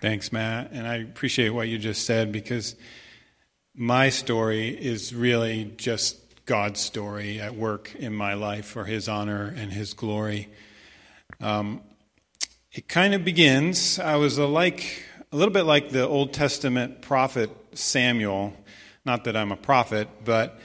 Thanks, Matt. And I appreciate what you just said because my story is really just God's story at work in my life for His honor and His glory. Um, it kind of begins. I was a like a little bit like the Old Testament prophet Samuel. Not that I'm a prophet, but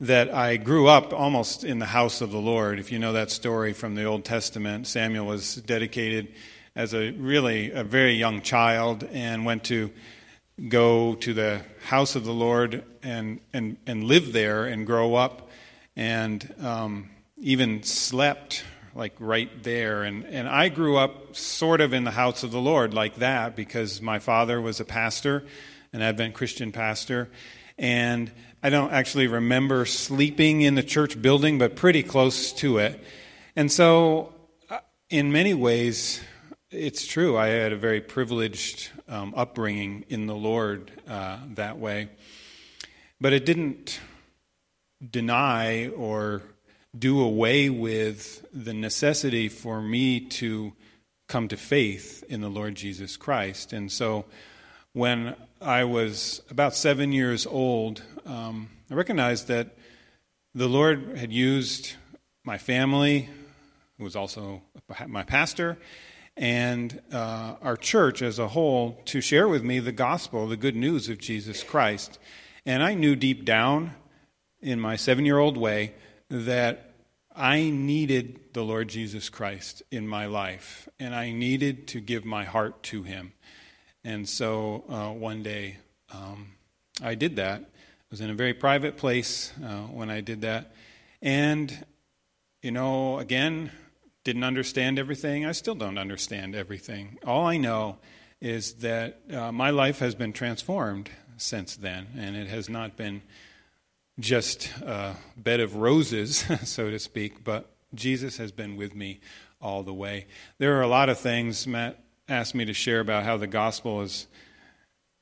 that I grew up almost in the house of the Lord. If you know that story from the Old Testament, Samuel was dedicated as a really a very young child and went to go to the house of the Lord and and and live there and grow up and um, even slept like right there. And and I grew up sort of in the house of the Lord like that because my father was a pastor an Advent Christian pastor. And I don't actually remember sleeping in the church building but pretty close to it. And so uh, in many ways it's true. I had a very privileged um, upbringing in the Lord uh, that way. But it didn't deny or do away with the necessity for me to come to faith in the Lord Jesus Christ. And so when I was about seven years old, um, I recognized that the Lord had used my family, who was also my pastor, and uh, our church as a whole to share with me the gospel, the good news of Jesus Christ. And I knew deep down in my seven year old way that I needed the Lord Jesus Christ in my life, and I needed to give my heart to Him. And so uh, one day um, I did that. I was in a very private place uh, when I did that. And, you know, again, didn't understand everything. I still don't understand everything. All I know is that uh, my life has been transformed since then, and it has not been just a bed of roses, so to speak, but Jesus has been with me all the way. There are a lot of things Matt asked me to share about how the gospel has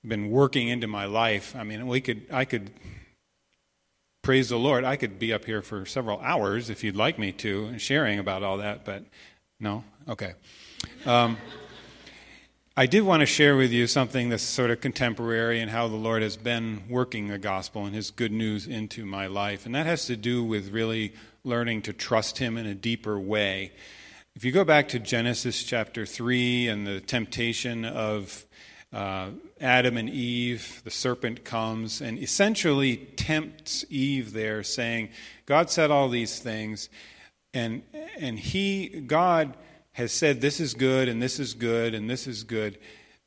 been working into my life. I mean, we could I could praise the Lord. I could be up here for several hours if you'd like me to, and sharing about all that, but no? Okay. Um, I did want to share with you something that's sort of contemporary and how the Lord has been working the gospel and his good news into my life. And that has to do with really learning to trust him in a deeper way. If you go back to Genesis chapter 3 and the temptation of uh, Adam and Eve, the serpent comes and essentially tempts Eve there, saying, God said all these things, and, and he, God, has said this is good and this is good and this is good.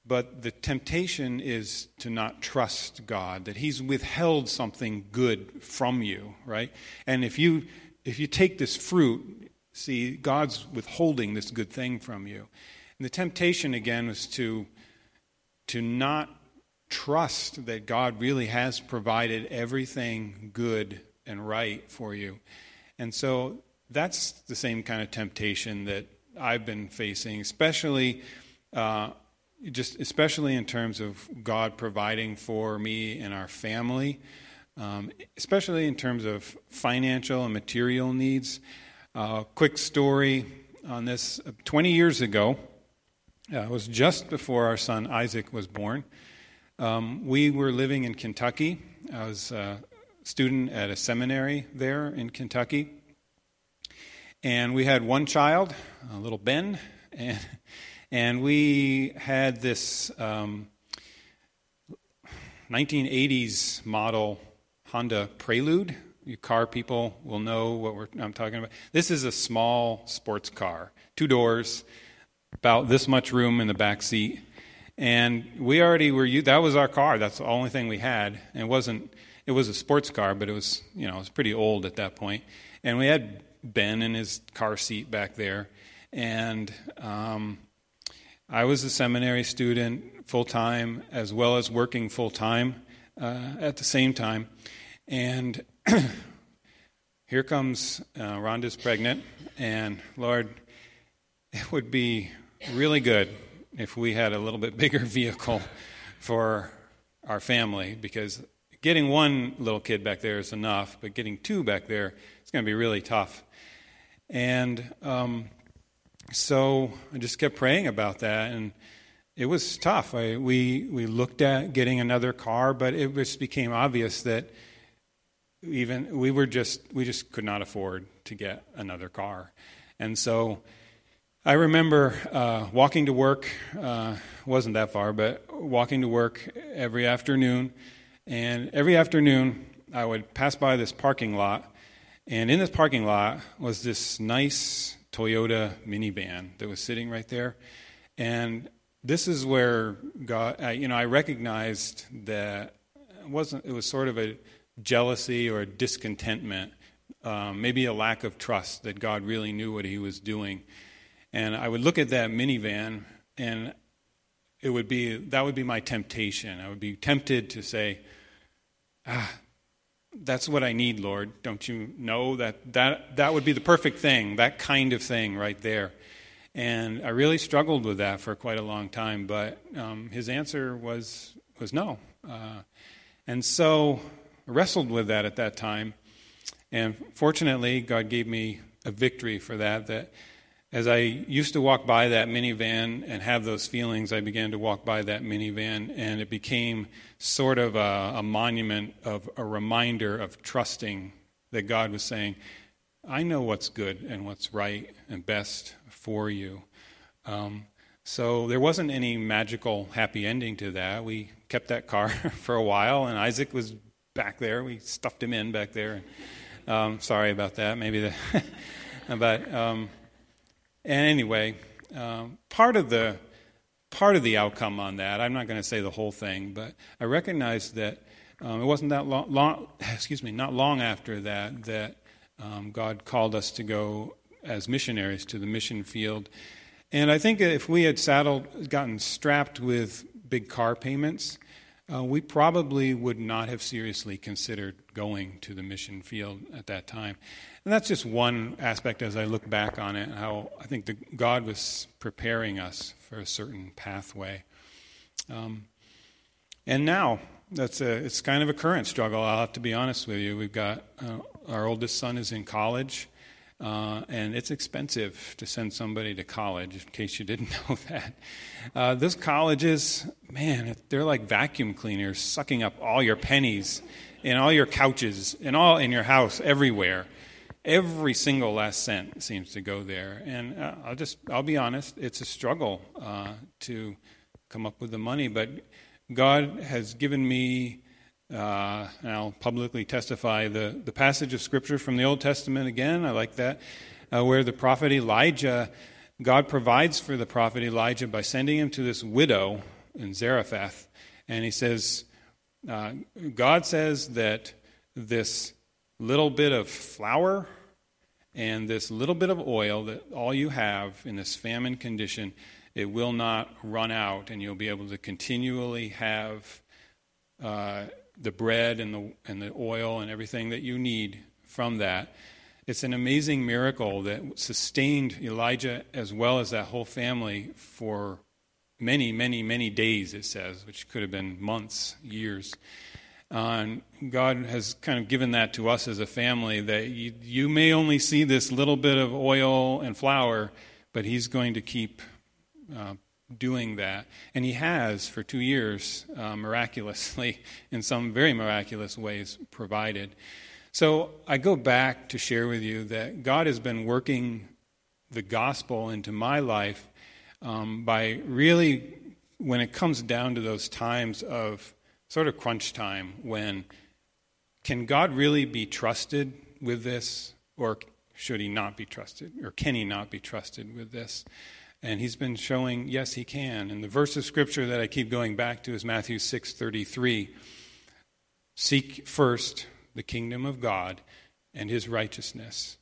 But the temptation is to not trust God, that He's withheld something good from you, right? And if you if you take this fruit, see, God's withholding this good thing from you. And the temptation again was to to not trust that God really has provided everything good and right for you. And so that's the same kind of temptation that I've been facing, especially uh, just especially in terms of God providing for me and our family, um, especially in terms of financial and material needs. Uh, quick story on this: twenty years ago, uh, it was just before our son Isaac was born. Um, we were living in Kentucky. I was a student at a seminary there in Kentucky. And we had one child, a little Ben, and, and we had this um, 1980s model Honda Prelude. You car people will know what I'm talking about. This is a small sports car, two doors, about this much room in the back seat. And we already were, that was our car. That's the only thing we had. it wasn't, it was a sports car, but it was, you know, it was pretty old at that point. And we had Ben in his car seat back there. And um, I was a seminary student full time, as well as working full time uh, at the same time. And here comes uh, Rhonda's pregnant, and Lord, it would be really good if we had a little bit bigger vehicle for our family because getting one little kid back there is enough, but getting two back there is going to be really tough. And um, so I just kept praying about that. And it was tough. I, we, we looked at getting another car, but it just became obvious that even we were just we just could not afford to get another car, and so I remember uh, walking to work. Uh, wasn't that far, but walking to work every afternoon, and every afternoon I would pass by this parking lot, and in this parking lot was this nice Toyota minivan that was sitting right there, and this is where God, I, you know, I recognized that it wasn't. It was sort of a jealousy or a discontentment, um, maybe a lack of trust that God really knew what He was doing. And I would look at that minivan, and it would be that would be my temptation. I would be tempted to say, "Ah, that's what I need, Lord. Don't you know that that that would be the perfect thing, that kind of thing right there." And I really struggled with that for quite a long time. But um, his answer was was no. Uh, and so wrestled with that at that time. And fortunately, God gave me a victory for that. That as I used to walk by that minivan and have those feelings, I began to walk by that minivan, and it became sort of a, a monument of a reminder of trusting that God was saying, I know what's good and what's right and best for you. Um, so there wasn't any magical happy ending to that. We kept that car for a while, and Isaac was back there. We stuffed him in back there. Um, sorry about that. Maybe the, but um, and anyway, um, part of the part of the outcome on that. I'm not going to say the whole thing, but I recognize that um, it wasn't that long, long, Excuse me, not long after that that um, God called us to go as missionaries to the mission field. And I think if we had saddled, gotten strapped with big car payments, uh, we probably would not have seriously considered going to the mission field at that time. And that's just one aspect as I look back on it, how I think the, God was preparing us for a certain pathway. Um, and now, that's a, it's kind of a current struggle, I'll have to be honest with you. We've got uh, our oldest son is in college. Uh, and it's expensive to send somebody to college, in case you didn't know that. Uh, those colleges, man, they're like vacuum cleaners, sucking up all your pennies and all your couches and all in your house, everywhere. Every single last cent seems to go there. And uh, I'll just, I'll be honest, it's a struggle uh, to come up with the money, but God has given me uh, and I'll publicly testify the, the passage of Scripture from the Old Testament again. I like that, uh, where the prophet Elijah, God provides for the prophet Elijah by sending him to this widow in Zarephath. And he says, uh, God says that this little bit of flour and this little bit of oil that all you have in this famine condition, it will not run out, and you'll be able to continually have. Uh, the bread and the, and the oil and everything that you need from that. It's an amazing miracle that sustained Elijah as well as that whole family for many, many, many days, it says, which could have been months, years. Uh, and God has kind of given that to us as a family that you, you may only see this little bit of oil and flour, but He's going to keep uh, doing that. And he has for two years, uh, miraculously, in some very miraculous ways, provided. So I go back to share with you that God has been working the gospel into my life um, by really, when it comes down to those times of sort of crunch time, when can God really be trusted with this, or should he not be trusted, or can he not be trusted with this? And he's been showing, yes, he can. And the verse of scripture that I keep going back to is Matthew 6:33. Seek first the kingdom of God and his righteousness,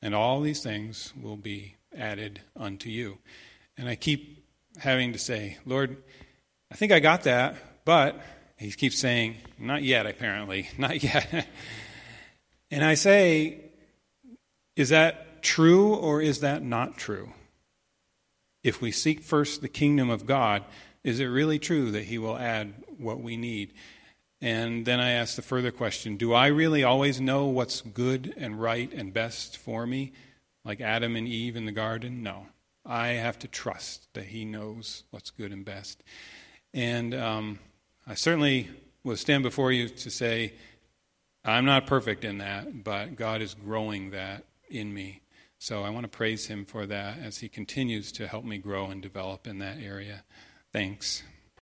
and all these things will be added unto you. And I keep having to say, Lord, I think I got that, but he keeps saying, not yet, apparently, not yet. and I say, is that true or is that not true? If we seek first the kingdom of God, is it really true that He will add what we need? And then I ask the further question Do I really always know what's good and right and best for me, like Adam and Eve in the garden? No. I have to trust that He knows what's good and best. And um, I certainly will stand before you to say, I'm not perfect in that, but God is growing that in me. So I want to praise Him for that as He continues to help me grow and develop in that area. Thanks.